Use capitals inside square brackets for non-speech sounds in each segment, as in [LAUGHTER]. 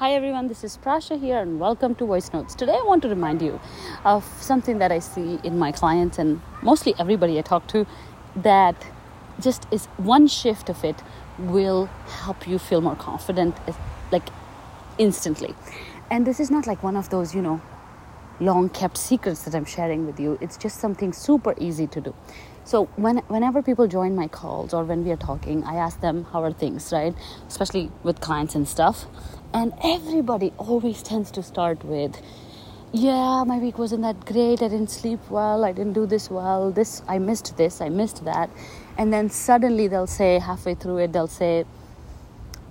Hi everyone, this is Prasha here, and welcome to Voice Notes. Today, I want to remind you of something that I see in my clients and mostly everybody I talk to that just is one shift of it will help you feel more confident, like instantly. And this is not like one of those, you know, long kept secrets that I'm sharing with you. It's just something super easy to do. So when whenever people join my calls or when we are talking, I ask them how are things, right? Especially with clients and stuff. And everybody always tends to start with, yeah, my week wasn't that great. I didn't sleep well. I didn't do this well. This, I missed this. I missed that. And then suddenly they'll say, halfway through it, they'll say,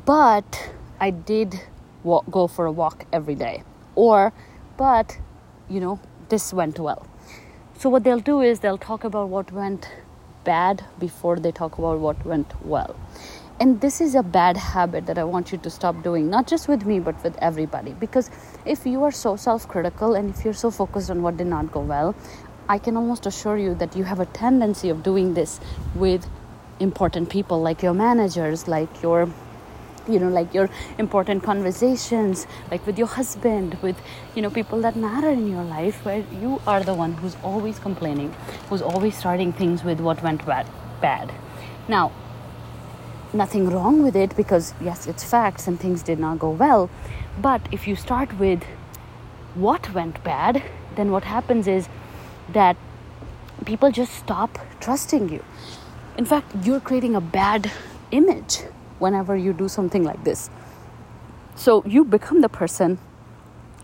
but I did walk, go for a walk every day. Or, but, you know, this went well. So, what they'll do is they'll talk about what went bad before they talk about what went well and this is a bad habit that I want you to stop doing, not just with me, but with everybody. Because if you are so self critical and if you're so focused on what did not go well, I can almost assure you that you have a tendency of doing this with important people like your managers, like your you know like your important conversations like with your husband with you know people that matter in your life where you are the one who's always complaining who's always starting things with what went bad bad. Now nothing wrong with it because yes it's facts and things did not go well but if you start with what went bad then what happens is that people just stop trusting you. In fact you're creating a bad image whenever you do something like this so you become the person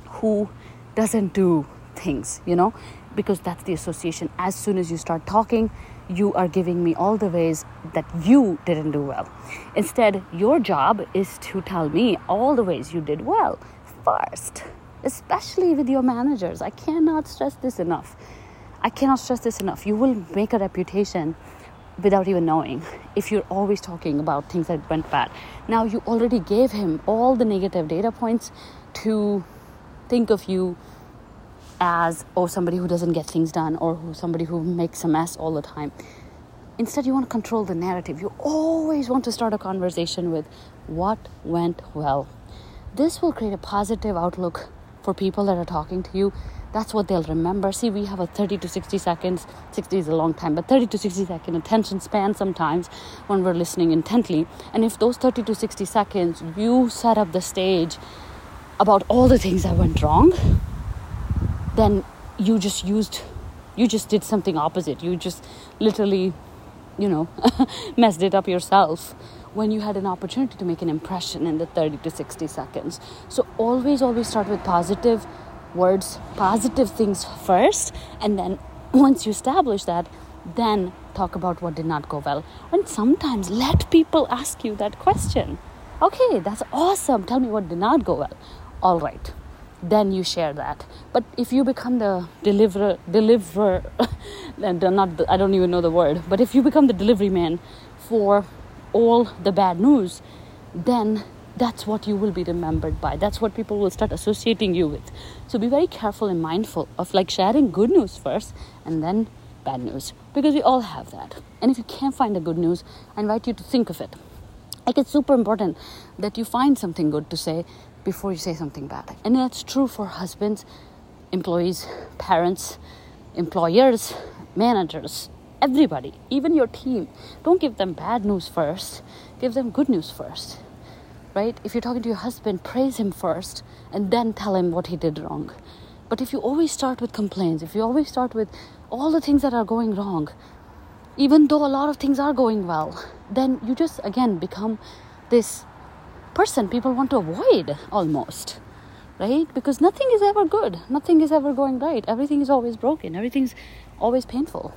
who doesn't do things you know because that's the association as soon as you start talking you are giving me all the ways that you didn't do well. Instead, your job is to tell me all the ways you did well first, especially with your managers. I cannot stress this enough. I cannot stress this enough. You will make a reputation without even knowing. If you're always talking about things that went bad. Now, you already gave him all the negative data points to think of you as oh somebody who doesn't get things done or who somebody who makes a mess all the time. Instead you want to control the narrative. You always want to start a conversation with what went well. This will create a positive outlook for people that are talking to you that's what they'll remember. See we have a 30 to 60 seconds. 60 is a long time but 30 to 60 second attention span sometimes when we're listening intently. And if those 30 to 60 seconds you set up the stage about all the things that went wrong then you just used you just did something opposite. You just literally you know [LAUGHS] messed it up yourself when you had an opportunity to make an impression in the 30 to 60 seconds. So always always start with positive words positive things first and then once you establish that then talk about what did not go well. And sometimes let people ask you that question. Okay that's awesome. Tell me what did not go well. All right. Then you share that. But if you become the deliverer deliverer [LAUGHS] not i don't even know the word but if you become the delivery man for all the bad news then that's what you will be remembered by that's what people will start associating you with so be very careful and mindful of like sharing good news first and then bad news because we all have that and if you can't find the good news i invite you to think of it like it's super important that you find something good to say before you say something bad. And that's true for husbands, employees, parents, employers, managers, everybody, even your team. Don't give them bad news first, give them good news first. Right? If you're talking to your husband, praise him first and then tell him what he did wrong. But if you always start with complaints, if you always start with all the things that are going wrong, even though a lot of things are going well, then you just again become this person people want to avoid almost right? Because nothing is ever good. Nothing is ever going right. Everything is always broken. Everything's always painful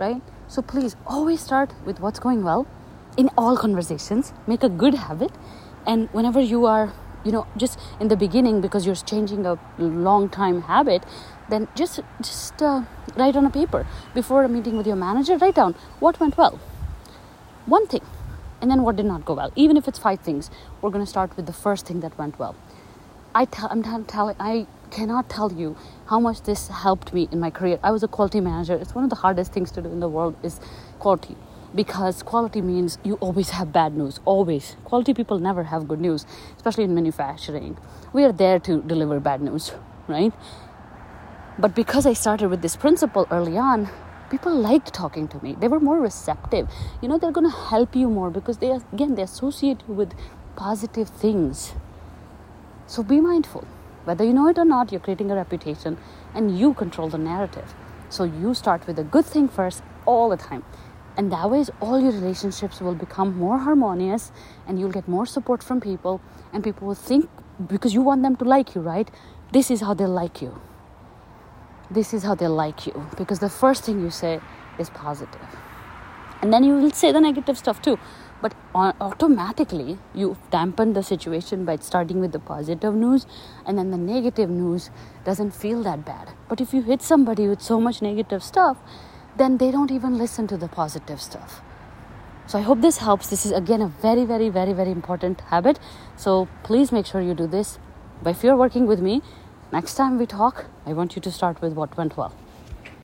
right? So please always start with what's going well in all conversations make a good habit and whenever you are you know just in the beginning because you're changing a long time habit then just just uh, write on a paper before a meeting with your manager write down what went well one thing and then what did not go well. Even if it's five things, we're going to start with the first thing that went well. I tell, I'm telling, I cannot tell you how much this helped me in my career. I was a quality manager. It's one of the hardest things to do in the world is quality. Because quality means you always have bad news always. Quality people never have good news especially in manufacturing. We are there to deliver bad news right? But because i started with this principle early on people liked talking to me. They were more receptive. You know they're going to help you more because they again they associate you with positive things. So be mindful whether you know it or not you're creating a reputation and you control the narrative. So you start with a good thing first all the time and that way all your relationships will become more harmonious and you'll get more support from people. And people will think because you want them to like you right? This is how they like you. This is how they like you. Because the first thing you say is positive. And then you will say the negative stuff too. But automatically you dampen the situation by starting with the positive news. And then the negative news doesn't feel that bad. But if you hit somebody with so much negative stuff then they don't even listen to the positive stuff. So i hope this helps. This is again a very very very very important habit. So please make sure you do this. But if you're working with me next time we talk i want you to start with what went well